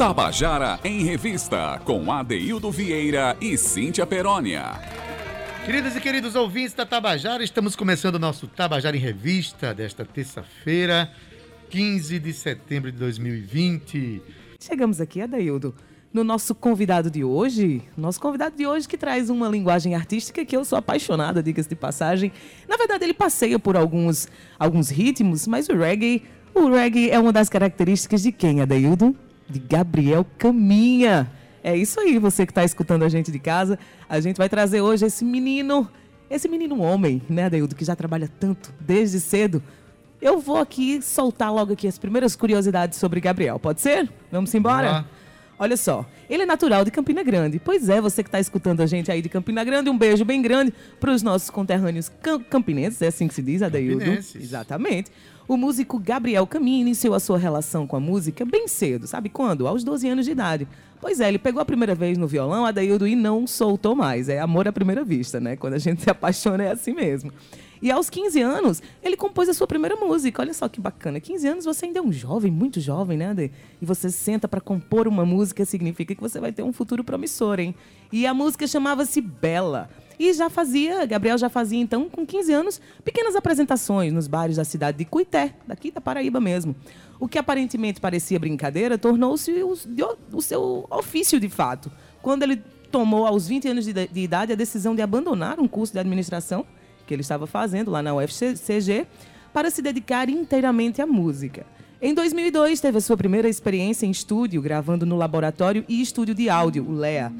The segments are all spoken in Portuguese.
Tabajara em Revista, com Adeildo Vieira e Cíntia Perónia. Queridas e queridos ouvintes da Tabajara, estamos começando o nosso Tabajara em Revista desta terça-feira, 15 de setembro de 2020. Chegamos aqui, Adeildo, no nosso convidado de hoje. Nosso convidado de hoje que traz uma linguagem artística que eu sou apaixonada, diga-se de passagem. Na verdade, ele passeia por alguns, alguns ritmos, mas o reggae, o reggae é uma das características de quem, Adeildo? De Gabriel Caminha. É isso aí, você que está escutando a gente de casa. A gente vai trazer hoje esse menino, esse menino homem, né, Adeildo, que já trabalha tanto desde cedo. Eu vou aqui soltar logo aqui as primeiras curiosidades sobre Gabriel. Pode ser? Vamos embora? Olha só, ele é natural de Campina Grande. Pois é, você que está escutando a gente aí de Campina Grande, um beijo bem grande para os nossos conterrâneos campinenses, é assim que se diz, Adeildo? Exatamente. O músico Gabriel Caminha iniciou a sua relação com a música bem cedo, sabe quando? Aos 12 anos de idade. Pois é, ele pegou a primeira vez no violão, Adaildo, e não soltou mais. É amor à primeira vista, né? Quando a gente se apaixona é assim mesmo. E aos 15 anos, ele compôs a sua primeira música. Olha só que bacana. 15 anos você ainda é um jovem, muito jovem, né, Ade? E você senta para compor uma música, significa que você vai ter um futuro promissor, hein? E a música chamava-se Bela. E já fazia, Gabriel já fazia então, com 15 anos, pequenas apresentações nos bares da cidade de Cuité, daqui da Paraíba mesmo. O que aparentemente parecia brincadeira tornou-se o, o, seu ofício de fato. Quando ele tomou, aos 20 anos de, de idade, a decisão de abandonar um curso de administração que ele estava fazendo lá na UFCG para se dedicar inteiramente à música. Em 2002, teve a sua primeira experiência em estúdio, gravando no laboratório e estúdio de áudio, o LEA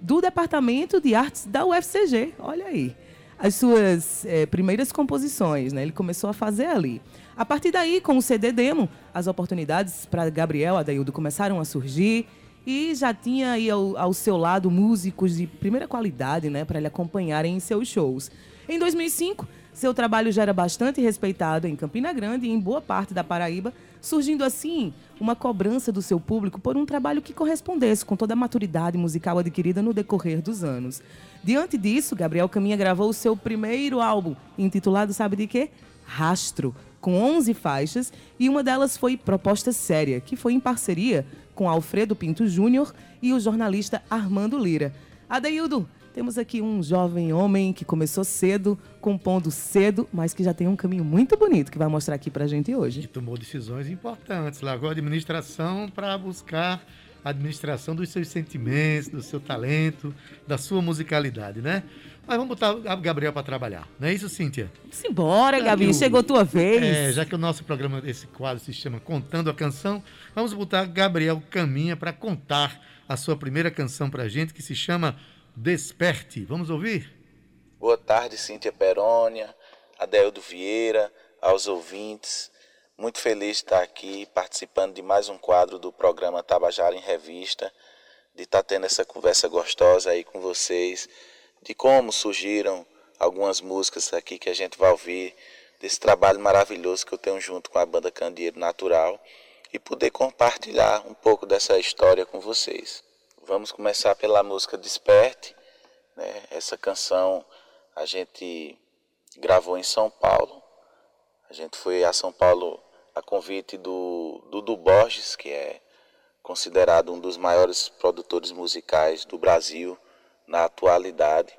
do Departamento de Artes da UFCG. Olha aí. As suas é, primeiras composições, né? Ele começou a fazer ali. A partir daí, com o CD demo, as oportunidades para Gabriel Adaildo começaram a surgir e já tinha aí ao, ao seu lado músicos de primeira qualidade, né, para ele acompanharem em seus shows. Em 2005, seu trabalho já era bastante respeitado em Campina Grande e em boa parte da Paraíba, surgindo assim uma cobrança do seu público por um trabalho que correspondesse com toda a maturidade musical adquirida no decorrer dos anos. Diante disso, Gabriel Caminha gravou o seu primeiro álbum, intitulado sabe de quê? Rastro, com 11 faixas, e uma delas foi Proposta Séria, que foi em parceria com Alfredo Pinto Júnior e o jornalista Armando Lira. Adeildo, temos aqui um jovem homem que começou cedo, compondo cedo, mas que já tem um caminho muito bonito que vai mostrar aqui para a gente hoje. E tomou decisões importantes, largou a administração para buscar a administração dos seus sentimentos, do seu talento, da sua musicalidade, né? Mas vamos botar o Gabriel para trabalhar, não é isso, Cíntia? Simbora, Gabi, chegou tua vez. É, já que o nosso programa, esse quadro se chama Contando a Canção, vamos botar Gabriel Caminha para contar a sua primeira canção para a gente, que se chama Desperte. Vamos ouvir? Boa tarde, Cíntia Perônia, Adeldo Vieira, aos ouvintes. Muito feliz de estar aqui participando de mais um quadro do programa Tabajara em Revista, de estar tendo essa conversa gostosa aí com vocês, de como surgiram algumas músicas aqui que a gente vai ouvir, desse trabalho maravilhoso que eu tenho junto com a banda Candeeiro Natural e poder compartilhar um pouco dessa história com vocês. Vamos começar pela música Desperte. Né? Essa canção a gente gravou em São Paulo. A gente foi a São Paulo a convite do Dudu Borges, que é considerado um dos maiores produtores musicais do Brasil na atualidade.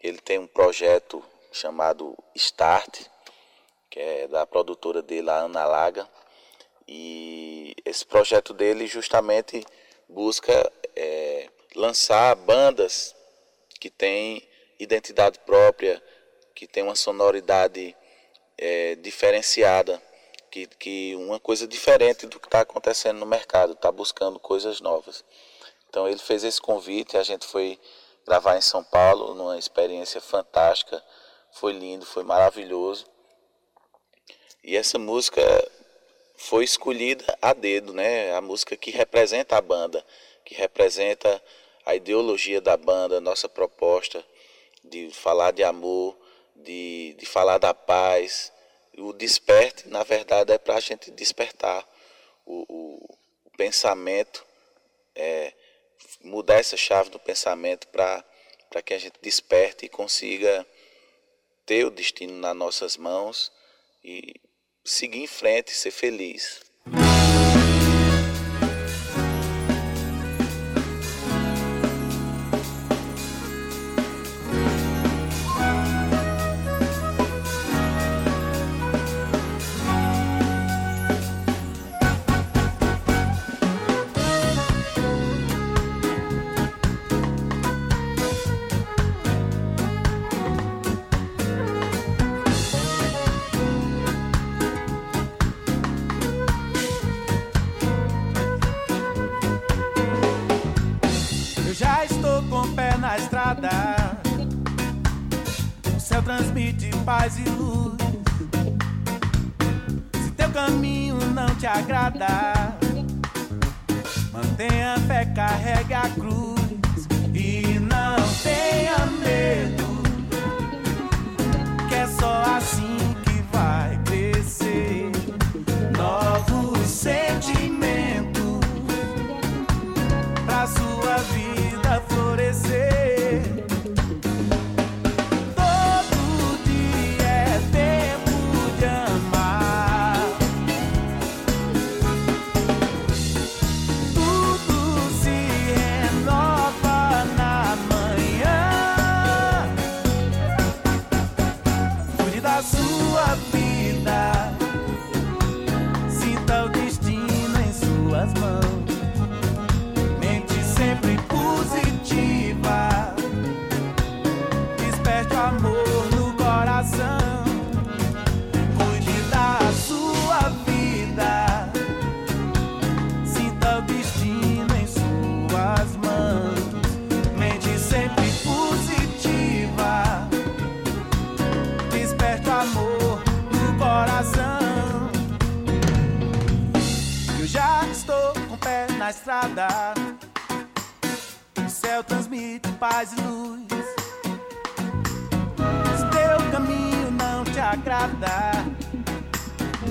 Ele tem um projeto chamado Start, que é da produtora dele, a Ana Laga. E esse projeto dele justamente busca lançar bandas que têm identidade própria, que têm uma sonoridade é, diferenciada, que, que uma coisa diferente do que está acontecendo no mercado, está buscando coisas novas. Então ele fez esse convite, a gente foi gravar em São Paulo, numa experiência fantástica, foi lindo, foi maravilhoso. E essa música foi escolhida a dedo, né? A música que representa a banda que representa a ideologia da banda, nossa proposta de falar de amor, de, de falar da paz. O desperte, na verdade, é para a gente despertar o, o, o pensamento, é, mudar essa chave do pensamento para que a gente desperte e consiga ter o destino nas nossas mãos e seguir em frente, ser feliz. Transmite paz e luz. Se teu caminho não te agrada, amor no coração. Cuide da sua vida. Sinta o destino em suas mãos. Mente sempre positiva. Desperte amor no coração. Eu já estou com o pé na estrada. O céu transmite paz e luz. Não te agrada,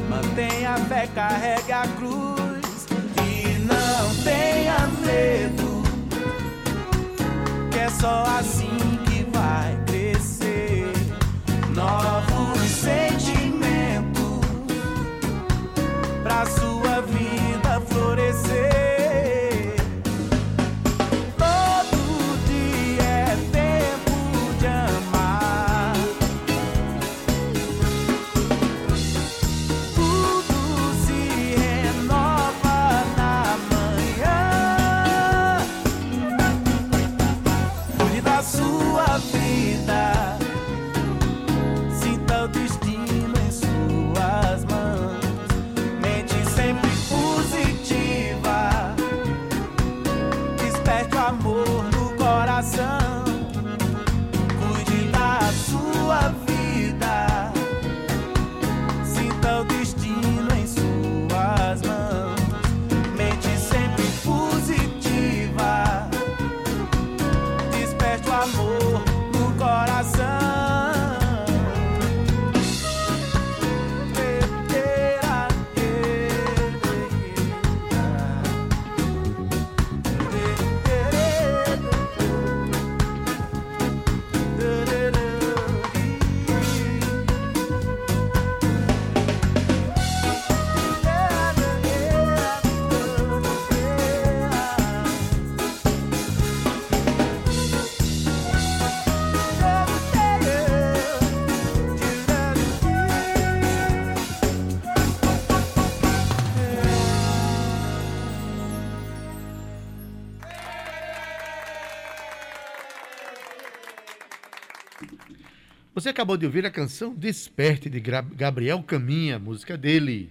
mantenha a fé, carregue a cruz. E não tenha medo, que é só assim Você acabou de ouvir a canção Desperte de Gabriel Caminha, música dele.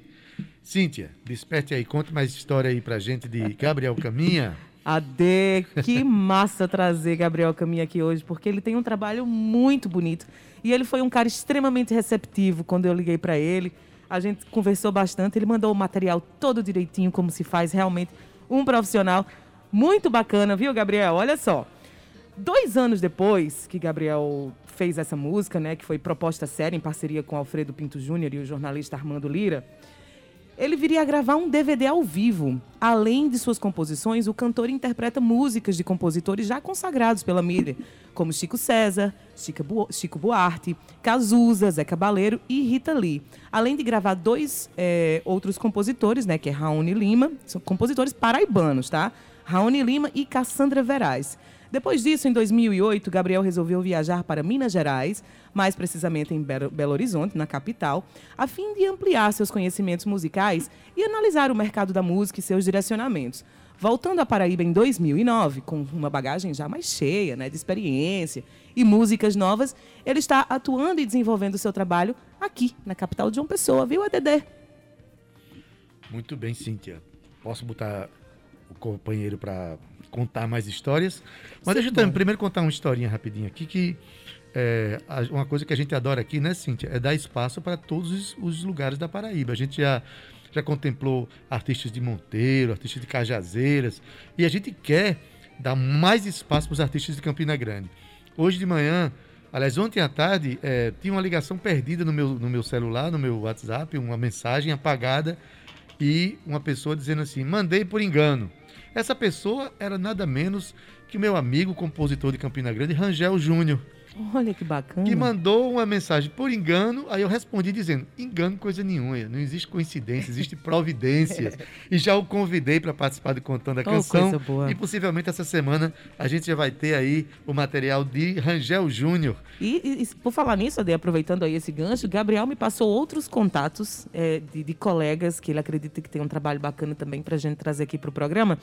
Cíntia, desperte aí, conta mais história aí pra gente de Gabriel Caminha. Ade, que massa trazer Gabriel Caminha aqui hoje, porque ele tem um trabalho muito bonito. E ele foi um cara extremamente receptivo quando eu liguei para ele. A gente conversou bastante, ele mandou o material todo direitinho, como se faz realmente um profissional. Muito bacana, viu, Gabriel? Olha só. Dois anos depois que Gabriel fez essa música, né, que foi proposta séria em parceria com Alfredo Pinto Júnior e o jornalista Armando Lira, ele viria a gravar um DVD ao vivo. Além de suas composições, o cantor interpreta músicas de compositores já consagrados pela mídia, como Chico César, Chico Buarque, Cazuza, Zé Cabaleiro e Rita Lee. Além de gravar dois eh, outros compositores, né, que é Raoni Lima, são compositores paraibanos, tá? Raoni Lima e Cassandra Veraz. Depois disso, em 2008, Gabriel resolveu viajar para Minas Gerais, mais precisamente em Belo Horizonte, na capital, a fim de ampliar seus conhecimentos musicais e analisar o mercado da música e seus direcionamentos. Voltando à Paraíba em 2009, com uma bagagem já mais cheia né, de experiência e músicas novas, ele está atuando e desenvolvendo seu trabalho aqui, na capital de João Pessoa, viu, ADD? Muito bem, Cíntia. Posso botar o companheiro para contar mais histórias. Mas deixa eu também, primeiro contar uma historinha rapidinho aqui que é, uma coisa que a gente adora aqui, né, Cíntia, é dar espaço para todos os, os, lugares da Paraíba. A gente já, já contemplou artistas de Monteiro, artistas de Cajazeiras, e a gente quer dar mais espaço para os artistas de Campina Grande. Hoje de manhã, aliás, ontem à tarde, é, tinha uma ligação perdida no meu, no meu celular, no meu WhatsApp, uma mensagem apagada e uma pessoa dizendo assim: mandei por engano. Essa pessoa era nada menos que meu amigo compositor de Campina Grande, Rangel Júnior. Olha que bacana. Que mandou uma mensagem por engano, aí eu respondi dizendo: engano coisa nenhuma, não existe coincidência, existe providência. e já o convidei para participar do Contando a oh, Canção. E possivelmente essa semana a gente já vai ter aí o material de Rangel Júnior. E, e, por falar nisso, Ade, aproveitando aí esse gancho, Gabriel me passou outros contatos é, de, de colegas que ele acredita que tem um trabalho bacana também para a gente trazer aqui para o programa.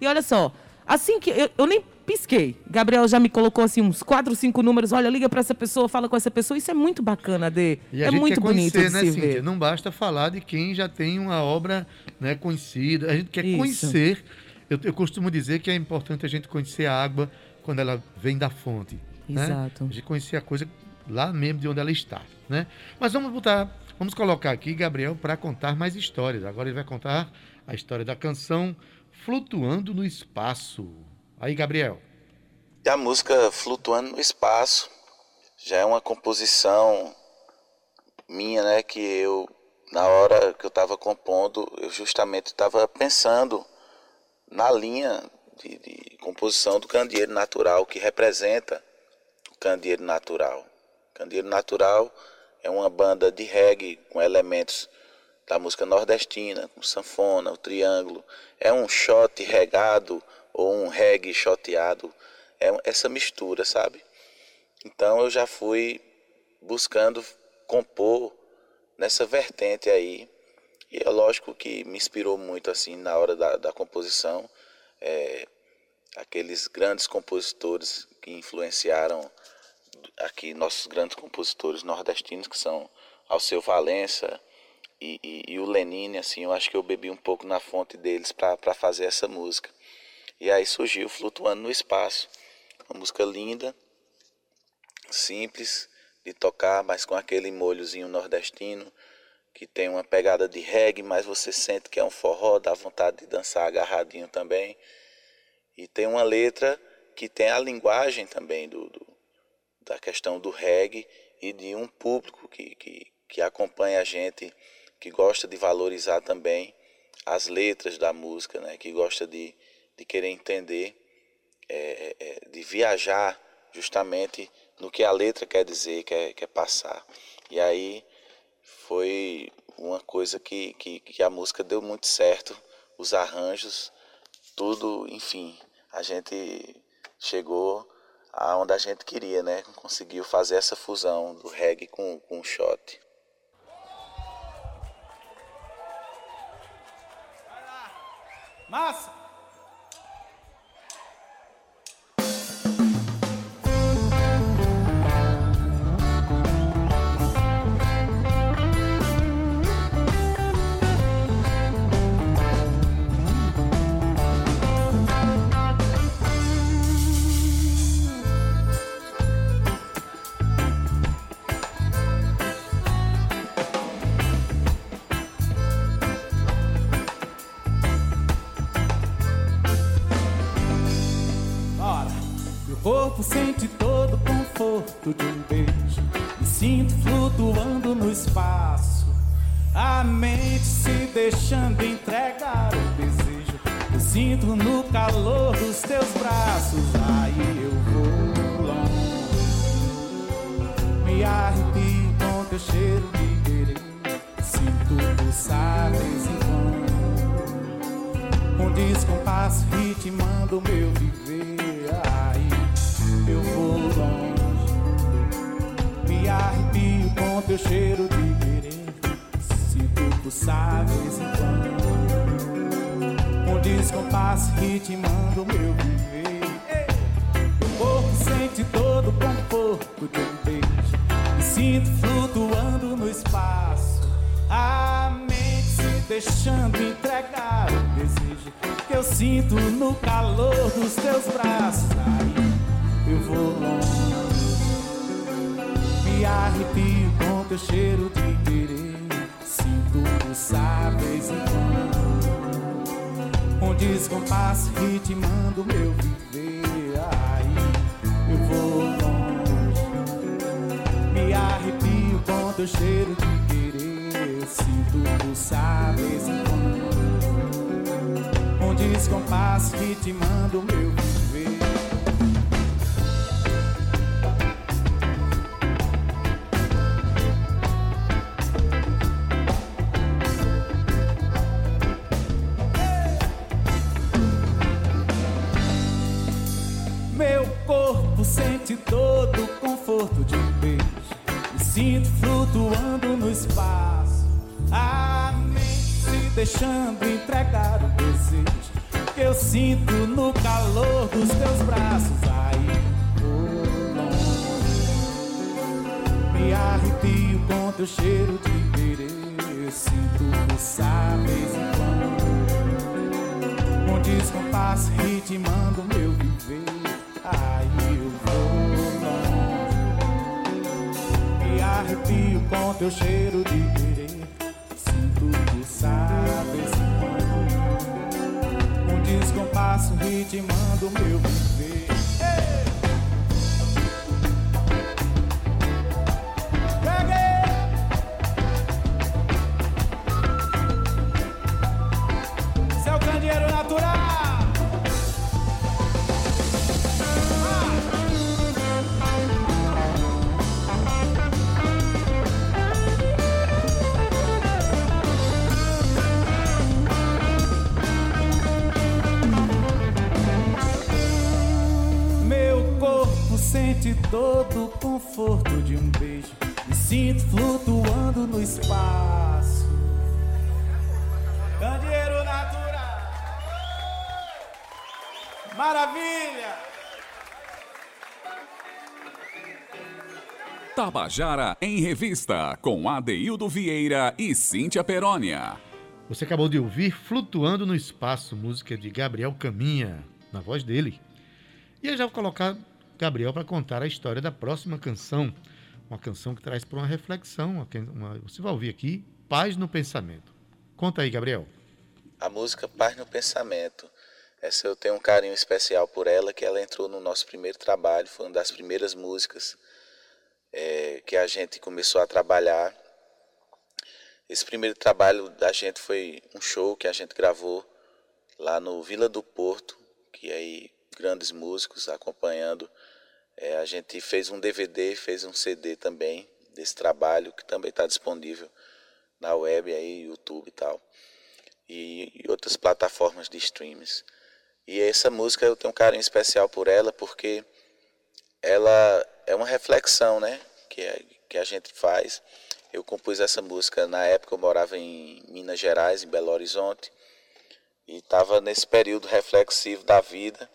E olha só, Assim que eu, eu, nem pisquei. Gabriel já me colocou assim uns quatro, cinco números. Olha, liga para essa pessoa, fala com essa pessoa. Isso é muito bacana, Dê. E é muito bonito conhecer, né, Cíntia? Não basta falar de quem já tem uma obra né, conhecida. A gente quer Isso. conhecer. Eu, eu, costumo dizer que é importante a gente conhecer a água quando ela vem da fonte. Né? Exato. A gente conhecer a coisa lá mesmo de onde ela está, né? Mas vamos botar, vamos colocar aqui Gabriel para contar mais histórias. Agora ele vai contar a história da canção Flutuando no Espaço. Aí, Gabriel. A música Flutuando no Espaço já é uma composição minha, né? Que eu, na hora que eu estava compondo, eu justamente estava pensando na linha de, de, composição do candeeiro natural, que representa o candeeiro natural. O candeeiro natural é uma banda de reggae com elementos da música nordestina, com sanfona, o triângulo. É um shot regado ou um reggae shoteado. É essa mistura, sabe? Então eu já fui buscando compor nessa vertente aí. E é lógico que me inspirou muito assim na hora da, da composição. É, aqueles grandes compositores que influenciaram aqui nossos grandes compositores nordestinos que são Alceu Valença, e, e, e, o Lenine, assim, eu acho que eu bebi um pouco na fonte deles para fazer essa música. E aí surgiu Flutuando no Espaço, uma música linda, simples de tocar, mas com aquele molhozinho nordestino, que tem uma pegada de reggae, mas você sente que é um forró, dá vontade de dançar agarradinho também. E tem uma letra que tem a linguagem também do, do da questão do reggae e de um público que, que, que acompanha a gente que gosta de valorizar também as letras da música, né? que gosta de, de querer entender, é, é, de viajar justamente no que a letra quer dizer, quer, quer passar. E aí foi uma coisa que, que, que a música deu muito certo, os arranjos, tudo, enfim, a gente chegou aonde a gente queria, né? Conseguiu fazer essa fusão do reggae com, com o shot. Mas Massa! deixando entregar o desejo. Eu sinto no calor dos teus braços, aí eu vou longe. Me arrepio com teu cheiro de querer. Sinto pulsar quando. Um descompasso ritmando meu viver, Arrepio com teu cheiro de pulsáveis em quando Um descompasso ritmando o meu viver. Meu corpo sente todo o conforto de um beijo. Me sinto flutuando no espaço. A mente se deixando entregar o desejo Que eu sinto no calor dos teus braços. Aí eu vou longe, me arrepio com teu cheiro de querer. Sinto em quando, um descompasso ritmando meu viver. Aí eu vou longe, me arrepio com teu cheiro de querer. Sinto vez em quando descompasso ritmando meu viver. Tabajara em Revista, com Adeildo Vieira e Cíntia Perónia. Você acabou de ouvir Flutuando no Espaço, música de Gabriel Caminha, na voz dele. E eu já vou colocar Gabriel para contar a história da próxima canção. Uma canção que traz para uma reflexão. Uma, você vai ouvir aqui, Paz no Pensamento. Conta aí, Gabriel. A música Paz no Pensamento. Essa eu tenho um carinho especial por ela, que ela entrou no nosso primeiro trabalho, foi uma das primeiras músicas é, que a gente começou a trabalhar. Esse primeiro trabalho da gente foi um show que a gente gravou lá no Vila do Porto, que aí grandes músicos acompanhando é, a gente fez um DVD, fez um CD também desse trabalho, que também está disponível na web, aí, YouTube e tal, e, e, outras plataformas de streams. E essa música eu tenho um carinho especial por ela, porque ela é uma reflexão, né, que, é, que a gente faz. Eu compus essa música na época eu morava em Minas Gerais, em Belo Horizonte, e estava nesse período reflexivo da vida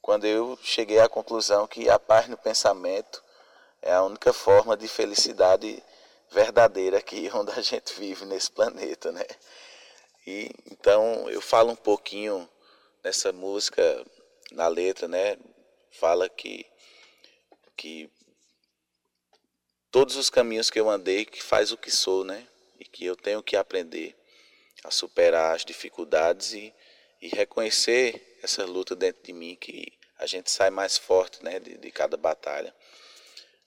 quando eu cheguei à conclusão que a paz no pensamento é a única forma de felicidade verdadeira aqui onde a gente vive nesse planeta, né? E então eu falo um pouquinho nessa música na letra, né? Fala que que todos os caminhos que eu andei que faz o que sou, né? E que eu tenho que aprender a superar as dificuldades e, e reconhecer essa luta dentro de mim que a gente sai mais forte né, de, de cada batalha.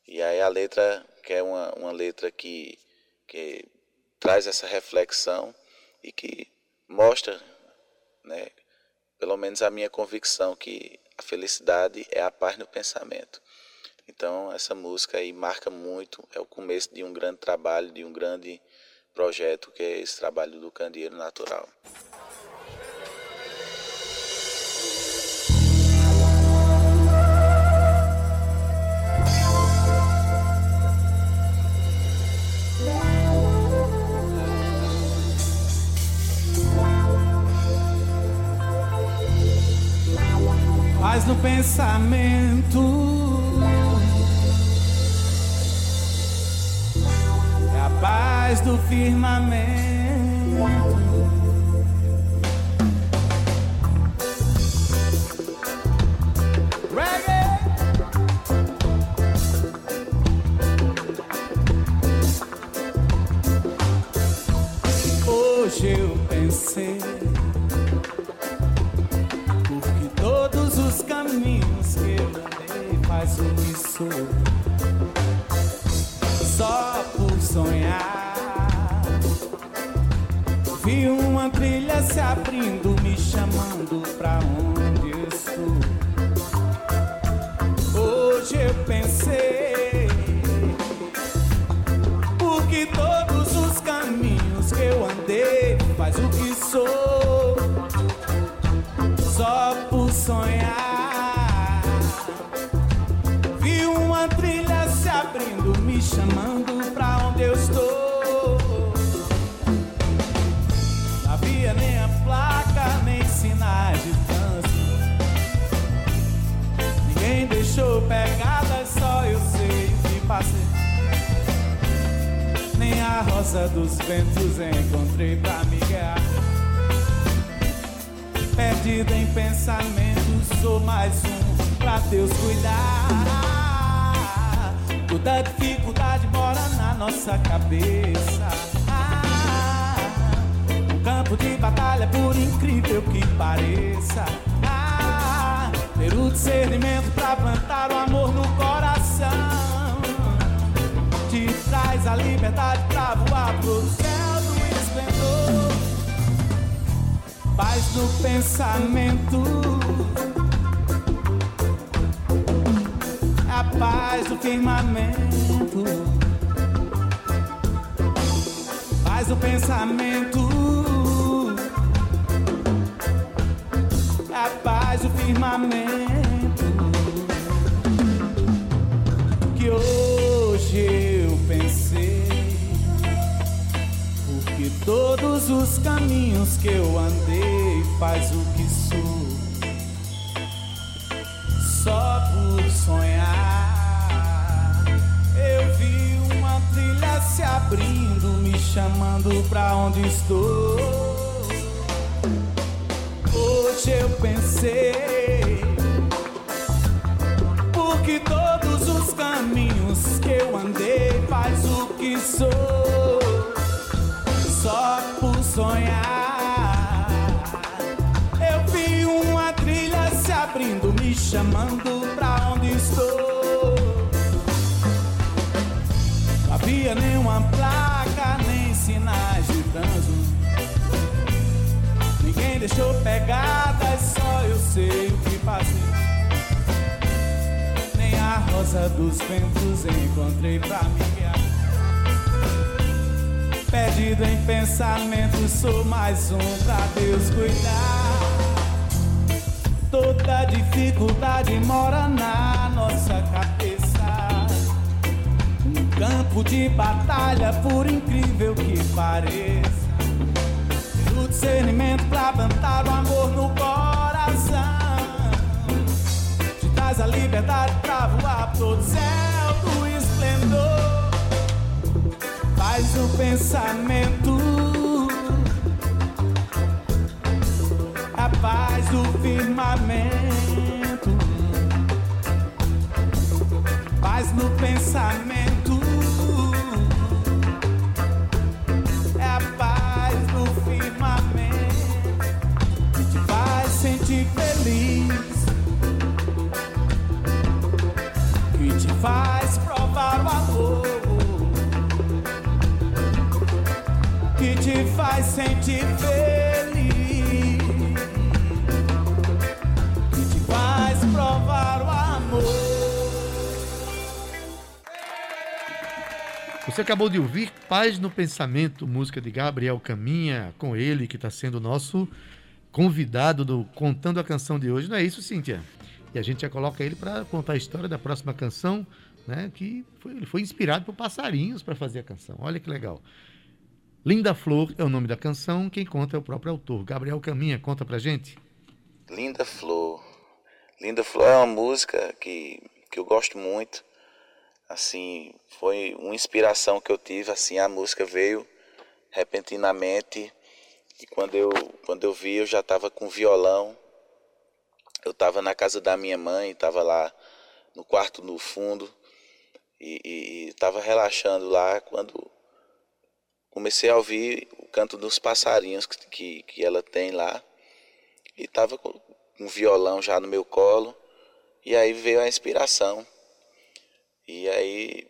E aí a letra, que é uma, uma letra que, que traz essa reflexão e que mostra, né, pelo menos a minha convicção, que a felicidade é a paz no pensamento. Então essa música aí marca muito, é o começo de um grande trabalho, de um grande projeto que é esse trabalho do candeeiro natural. paz no pensamento. do firmamento. Hoje eu pensei se abrindo, me chamando pra onde estou. Hoje eu pensei, a rosa dos ventos encontrei pra me guiar. Perdido em pensamentos, sou mais um pra Deus cuidar. Toda dificuldade mora na nossa cabeça. Ah, um campo de batalha, por incrível que pareça. Ah, ter o discernimento pra plantar o amor no coração. Traz a liberdade pra voar pro céu do esplendor. Paz no pensamento. A paz do firmamento. Paz do pensamento. A paz do firmamento. Todos os caminhos que eu andei faz o que sou. Só por sonhar. Eu vi uma trilha se abrindo, me chamando pra onde estou. Hoje eu pensei. Porque todos os caminhos que eu andei faz o que sou sonhar. Eu vi uma trilha se abrindo, me chamando pra onde estou. Não havia nenhuma placa, nem sinais de trânsito. Ninguém deixou pegadas, só eu sei o que passei. Nem a rosa dos ventos encontrei pra guiar. Perdido em pensamentos, sou mais um pra Deus cuidar. Toda dificuldade mora na nossa cabeça. Um campo de batalha, por incrível que pareça. O discernimento pra plantar o amor no coração. Te traz a liberdade pra voar pro céu do faz o pensamento. A paz do firmamento. Paz no pensamento. É a paz do firmamento que te faz sentir feliz. Que te faz faz sentir feliz, que te faz provar o amor. Você acabou de ouvir Paz no Pensamento, música de Gabriel Caminha, com ele que está sendo nosso convidado do Contando a Canção de hoje. Não é isso, Cíntia? E a gente já coloca ele para contar a história da próxima canção, né? Que foi, ele foi inspirado por passarinhos para fazer a canção. Olha que legal. Linda Flor é o nome da canção, quem conta é o próprio autor. Gabriel Caminha, conta pra gente. Linda Flor. Linda Flor é uma música que, que eu gosto muito. Assim, foi uma inspiração que eu tive, assim, a música veio repentinamente e quando eu quando eu vi eu já estava com violão. Eu estava na casa da minha mãe, estava lá no quarto no fundo e estava relaxando lá quando comecei a ouvir o canto dos passarinhos que, que, que ela tem lá. E estava com um violão já no meu colo. E aí veio a inspiração. E aí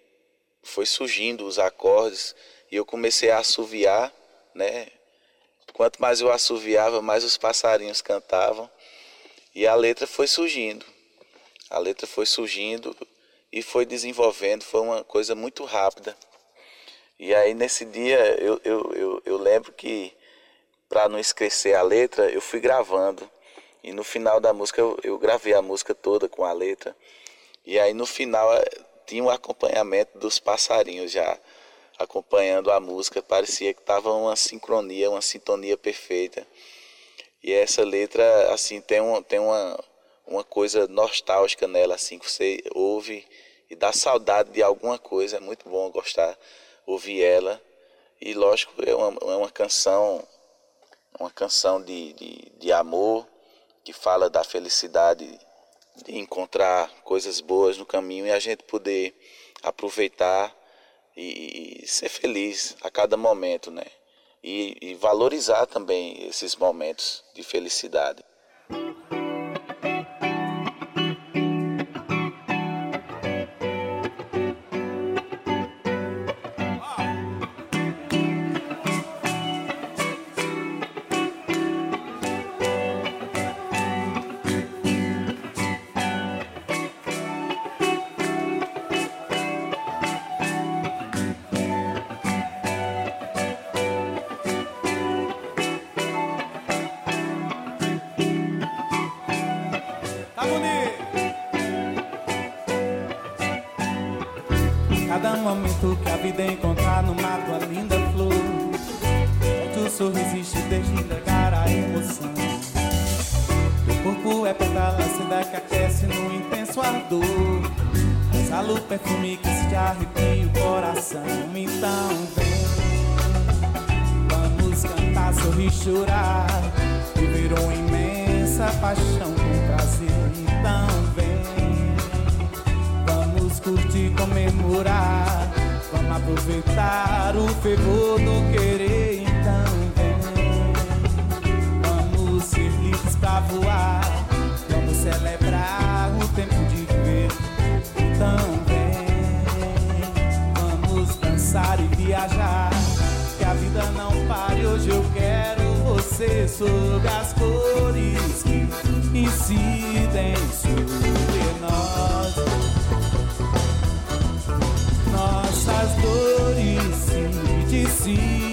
foi surgindo os acordes e eu comecei a assoviar, né? Quanto mais eu assoviava, mais os passarinhos cantavam. E a letra foi surgindo. A letra foi surgindo e foi desenvolvendo, foi uma coisa muito rápida. E aí nesse dia eu, eu, eu, eu lembro que para não esquecer a letra, eu fui gravando. E no final da música eu, eu gravei a música toda com a letra. E aí no final eh, tinha um acompanhamento dos passarinhos já acompanhando a música, parecia que estava uma sincronia, uma sintonia perfeita. E essa letra assim tem, um, tem uma, uma coisa nostálgica nela, assim, que você ouve e dá saudade de alguma coisa. É muito bom gostar, ouvir ela. E lógico, é uma, é uma canção, uma canção de, de, de amor, que fala da felicidade de encontrar coisas boas no caminho e a gente poder aproveitar e, e ser feliz a cada momento, né? E, e valorizar também esses momentos de felicidade. sorriso e te a emoção. Teu corpo é pétala seda que aquece no intenso ardor. Exala o perfume que se te arrepia o coração. Então vem, vamos cantar, sorrir, chorar. Viver uma imensa paixão com prazer. Então vem, vamos curtir, comemorar. Vamos aproveitar o fervor do querer então voar. Vamos celebrar o tempo de viver. Então vem, vamos dançar e viajar. Que a vida não pare, hoje eu quero você sob as cores que incidem sobre nós. Nossas dores se dissipam.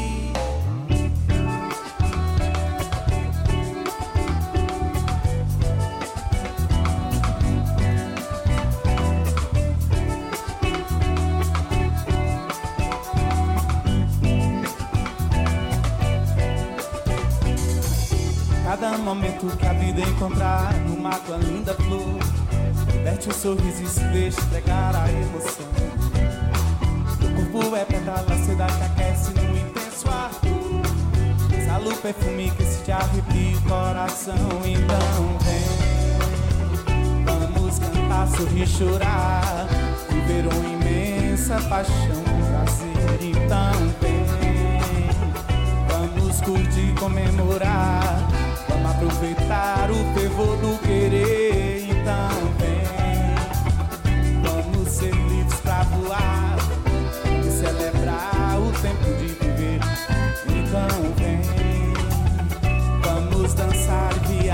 sorriso e se deixa entregar a emoção. O corpo é pedala, seda que aquece no intenso ar. Exala o perfume que se te arrepia o coração. Então vem, vamos cantar, sorrir, chorar. Viver uma imensa paixão, prazer. Então vem, vamos curtir, comemorar aproveitar o fervor do querer.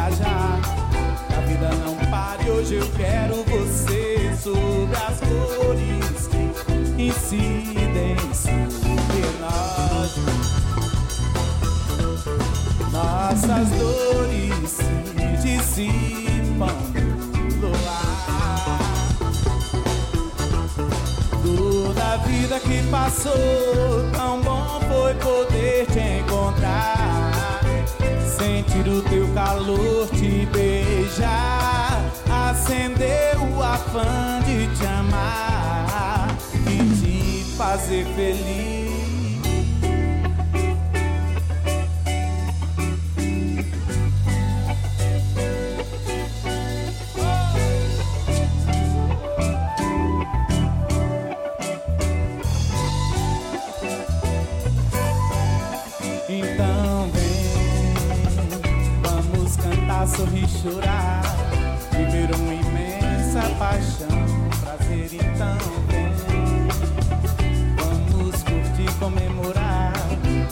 Viajar. A vida não pare, hoje eu quero você sobre as cores que incidem sobre nós nossas dores se dissipam no ar. Toda a vida que passou, tão bom foi poder te o teu calor, te beijar. Acender o afã de te amar e te fazer feliz. Chorar. Viver uma imensa paixão, prazer então vem. Vamos curtir, comemorar.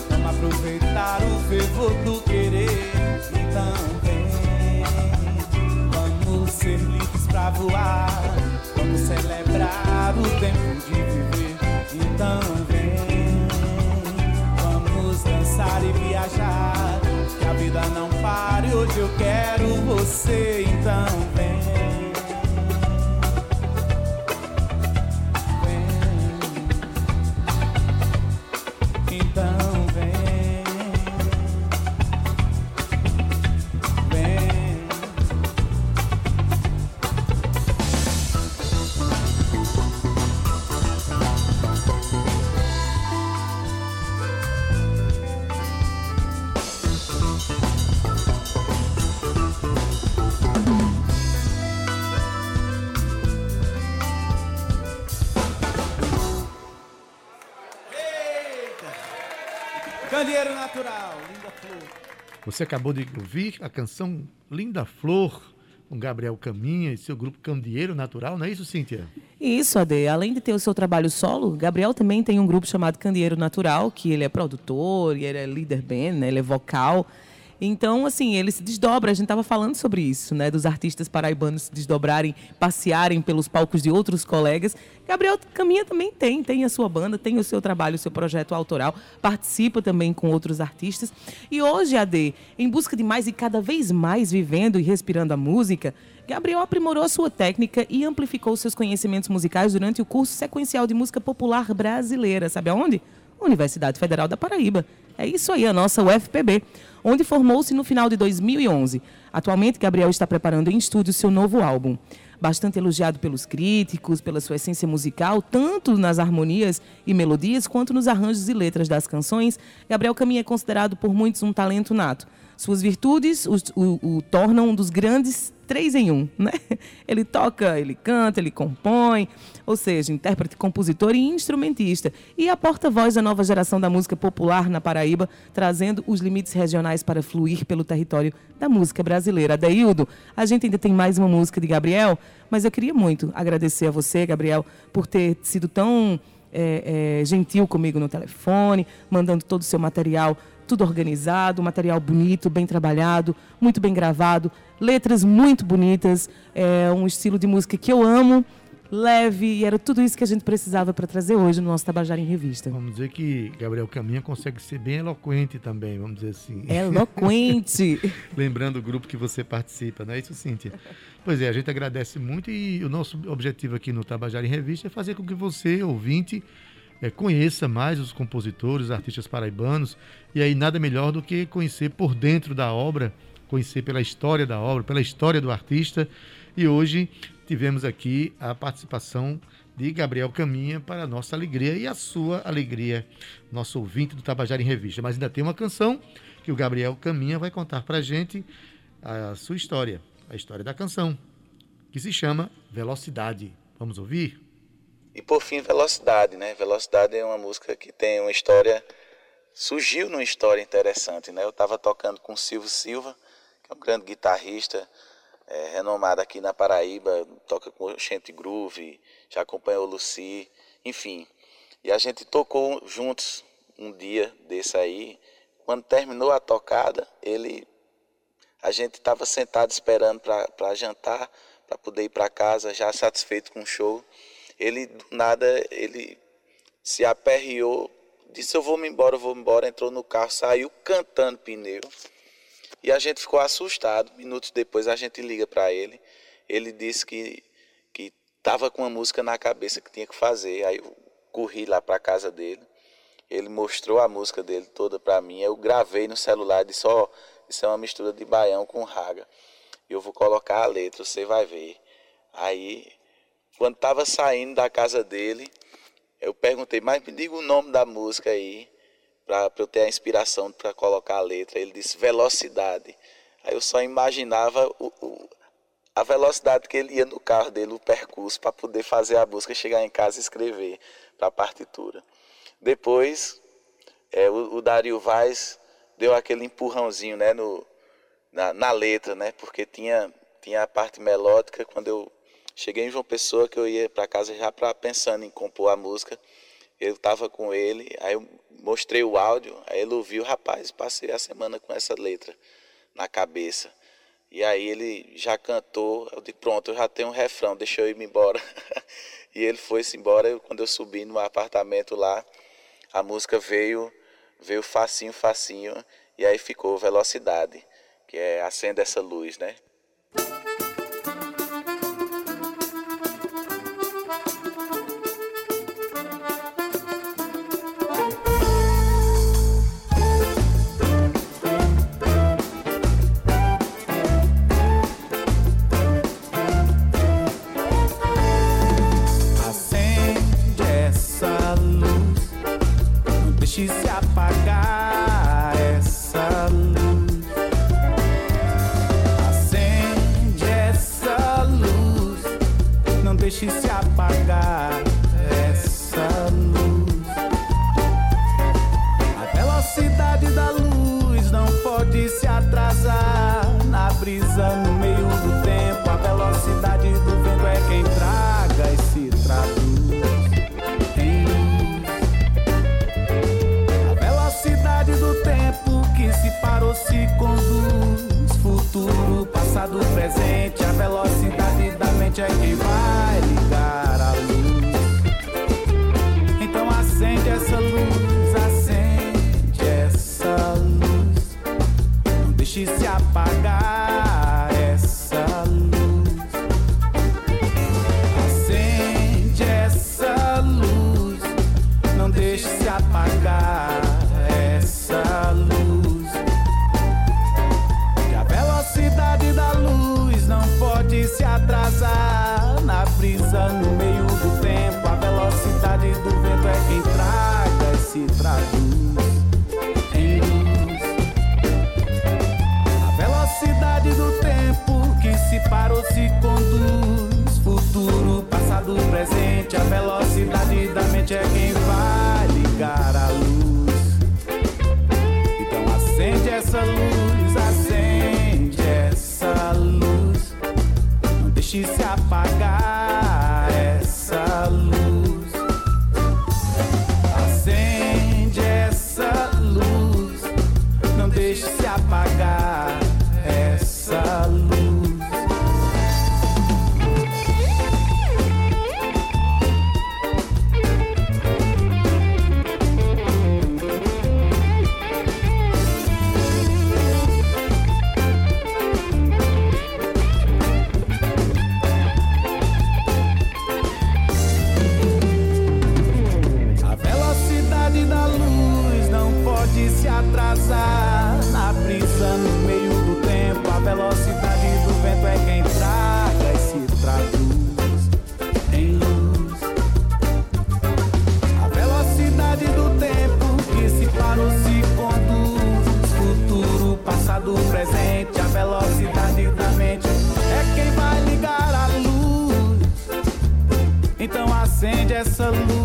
Vamos aproveitar o fervor do querer. Então vem. Vamos ser livres pra voar. Vamos celebrar o tempo de viver. Então vem. Vamos dançar e viajar. Que a vida não pare. Hoje eu quero você. Você acabou de ouvir a canção Linda Flor, com Gabriel Caminha e seu grupo Candeeiro Natural, não é isso, Cíntia? Isso, Ade. Além de ter o seu trabalho solo, Gabriel também tem um grupo chamado Candeeiro Natural, que ele é produtor, ele é líder band, né? ele é vocal. Então, assim, ele se desdobra. A gente estava falando sobre isso, né? Dos artistas paraibanos se desdobrarem, passearem pelos palcos de outros colegas. Gabriel Caminha também tem, tem a sua banda, tem o seu trabalho, o seu projeto autoral, participa também com outros artistas. E hoje, AD, em busca de mais e cada vez mais vivendo e respirando a música, Gabriel aprimorou sua técnica e amplificou seus conhecimentos musicais durante o curso sequencial de música popular brasileira. Sabe aonde? Universidade Federal da Paraíba. É isso aí, a nossa UFPB, onde formou-se no final de 2011. Atualmente, Gabriel está preparando em estúdio seu novo álbum. Bastante elogiado pelos críticos, pela sua essência musical, tanto nas harmonias e melodias, quanto nos arranjos e letras das canções, Gabriel Caminha é considerado por muitos um talento nato. Suas virtudes o, o, o tornam um dos grandes três em um, né? Ele toca, ele canta, ele compõe, ou seja, intérprete, compositor e instrumentista. E a porta-voz da nova geração da música popular na Paraíba, trazendo os limites regionais para fluir pelo território da música brasileira. Adeildo, a gente ainda tem mais uma música de Gabriel, mas eu queria muito agradecer a você, Gabriel, por ter sido tão é, é, gentil comigo no telefone, mandando todo o seu material tudo organizado, material bonito, bem trabalhado, muito bem gravado, letras muito bonitas, é um estilo de música que eu amo, leve, e era tudo isso que a gente precisava para trazer hoje no nosso Tabajara em Revista. Vamos dizer que Gabriel Caminha consegue ser bem eloquente também, vamos dizer assim. Eloquente! Lembrando o grupo que você participa, não é isso, Cíntia? Pois é, a gente agradece muito e o nosso objetivo aqui no Tabajara em Revista é fazer com que você, ouvinte, é, conheça mais os compositores, os artistas paraibanos, e aí nada melhor do que conhecer por dentro da obra, conhecer pela história da obra, pela história do artista. E hoje tivemos aqui a participação de Gabriel Caminha para a nossa alegria e a sua alegria, nosso ouvinte do Tabajara em Revista. Mas ainda tem uma canção que o Gabriel Caminha vai contar para a gente a sua história, a história da canção, que se chama Velocidade. Vamos ouvir? E por fim, Velocidade, né? Velocidade é uma música que tem uma história, surgiu numa história interessante, né? Eu estava tocando com o Silvio Silva, que é um grande guitarrista, é, renomado aqui na Paraíba, toca com o Chente Groove, já acompanhou o Lucy, enfim. E a gente tocou juntos um dia desse aí. Quando terminou a tocada, ele, a gente estava sentado esperando para jantar, para poder ir para casa, já satisfeito com o show ele do nada ele se aperreou, disse eu vou me embora, eu vou embora, entrou no carro, saiu cantando pneu. E a gente ficou assustado. Minutos depois a gente liga para ele. Ele disse que que estava com uma música na cabeça que tinha que fazer. Aí eu corri lá para casa dele. Ele mostrou a música dele toda para mim. Eu gravei no celular e disse: Ó, oh, isso é uma mistura de baião com raga. Eu vou colocar a letra, você vai ver. Aí quando estava saindo da casa dele, eu perguntei, mas me diga o nome da música aí, para eu ter a inspiração para colocar a letra. Ele disse Velocidade. Aí eu só imaginava o, o, a velocidade que ele ia no carro dele, o percurso, para poder fazer a música, chegar em casa e escrever para a partitura. Depois, é, o, o Dario Vaz deu aquele empurrãozinho né, no, na, na letra, né? Porque tinha, tinha a parte melódica quando eu cheguei em João Pessoa que eu ia para casa já pra, pensando em compor a música. Eu estava com ele, aí eu mostrei o áudio, aí ele ouviu, rapaz, passei a semana com essa letra na cabeça. E aí ele já cantou, eu disse, pronto, eu já tenho um refrão, deixa eu ir embora. e ele foi-se embora, eu, quando eu subi no apartamento lá, a música veio, veio facinho, facinho, e aí ficou Velocidade, que é Acenda essa luz, né? essa luz.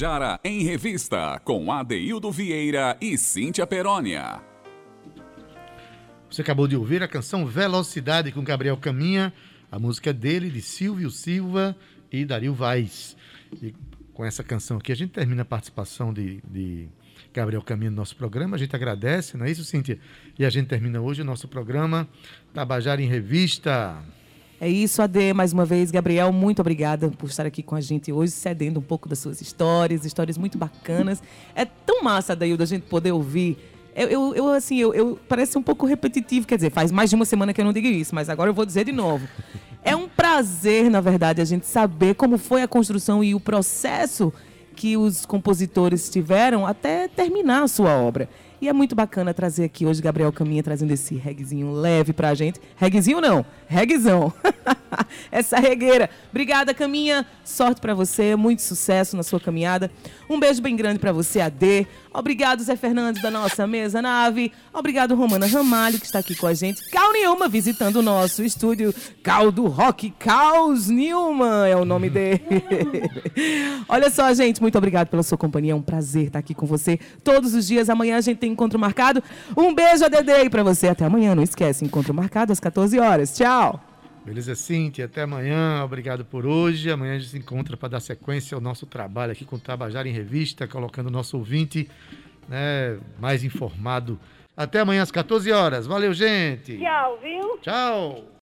Tabajara em Revista, com Adeildo Vieira e Cíntia Perónia. Você acabou de ouvir a canção Velocidade com Gabriel Caminha, a música dele, de Silvio Silva e Dario Vaz. E com essa canção aqui, a gente termina a participação de, de Gabriel Caminha no nosso programa. A gente agradece, não é isso, Cíntia? E a gente termina hoje o nosso programa Tabajara em Revista. É isso, Ade. Mais uma vez, Gabriel, muito obrigada por estar aqui com a gente hoje, cedendo um pouco das suas histórias, histórias muito bacanas. É tão massa, Adaildo, a gente poder ouvir Eu, eu, eu, assim, eu, eu parece um pouco repetitivo, quer dizer, faz mais de uma semana que eu não digo isso, mas agora eu vou dizer de novo. É um prazer, na verdade, a gente saber como foi a construção e o processo que os compositores tiveram até terminar a sua obra. E é muito bacana trazer aqui hoje Gabriel Caminha trazendo esse reguezinho leve pra gente. Reguezinho não, reguezão. Essa regueira. Obrigada, Caminha. Sorte para você, muito sucesso na sua caminhada. Um beijo bem grande para você, AD. Obrigado, Zé Fernandes, da nossa mesa nave. Obrigado, Romana Ramalho, que está aqui com a gente. Cal Nilma, visitando o nosso estúdio. Cal do Rock, Caos Nilma é o nome dele. Olha só, gente, muito obrigado pela sua companhia. É um prazer estar aqui com você todos os dias. Amanhã a gente tem encontro marcado. Um beijo, ADD, para você. Até amanhã, não esquece. Encontro marcado às 14 horas. Tchau. Beleza, Cintia? Até amanhã. Obrigado por hoje. Amanhã a gente se encontra para dar sequência ao nosso trabalho aqui com o Tabajara em Revista, colocando o nosso ouvinte né, mais informado. Até amanhã às 14 horas. Valeu, gente. Tchau, viu? Tchau.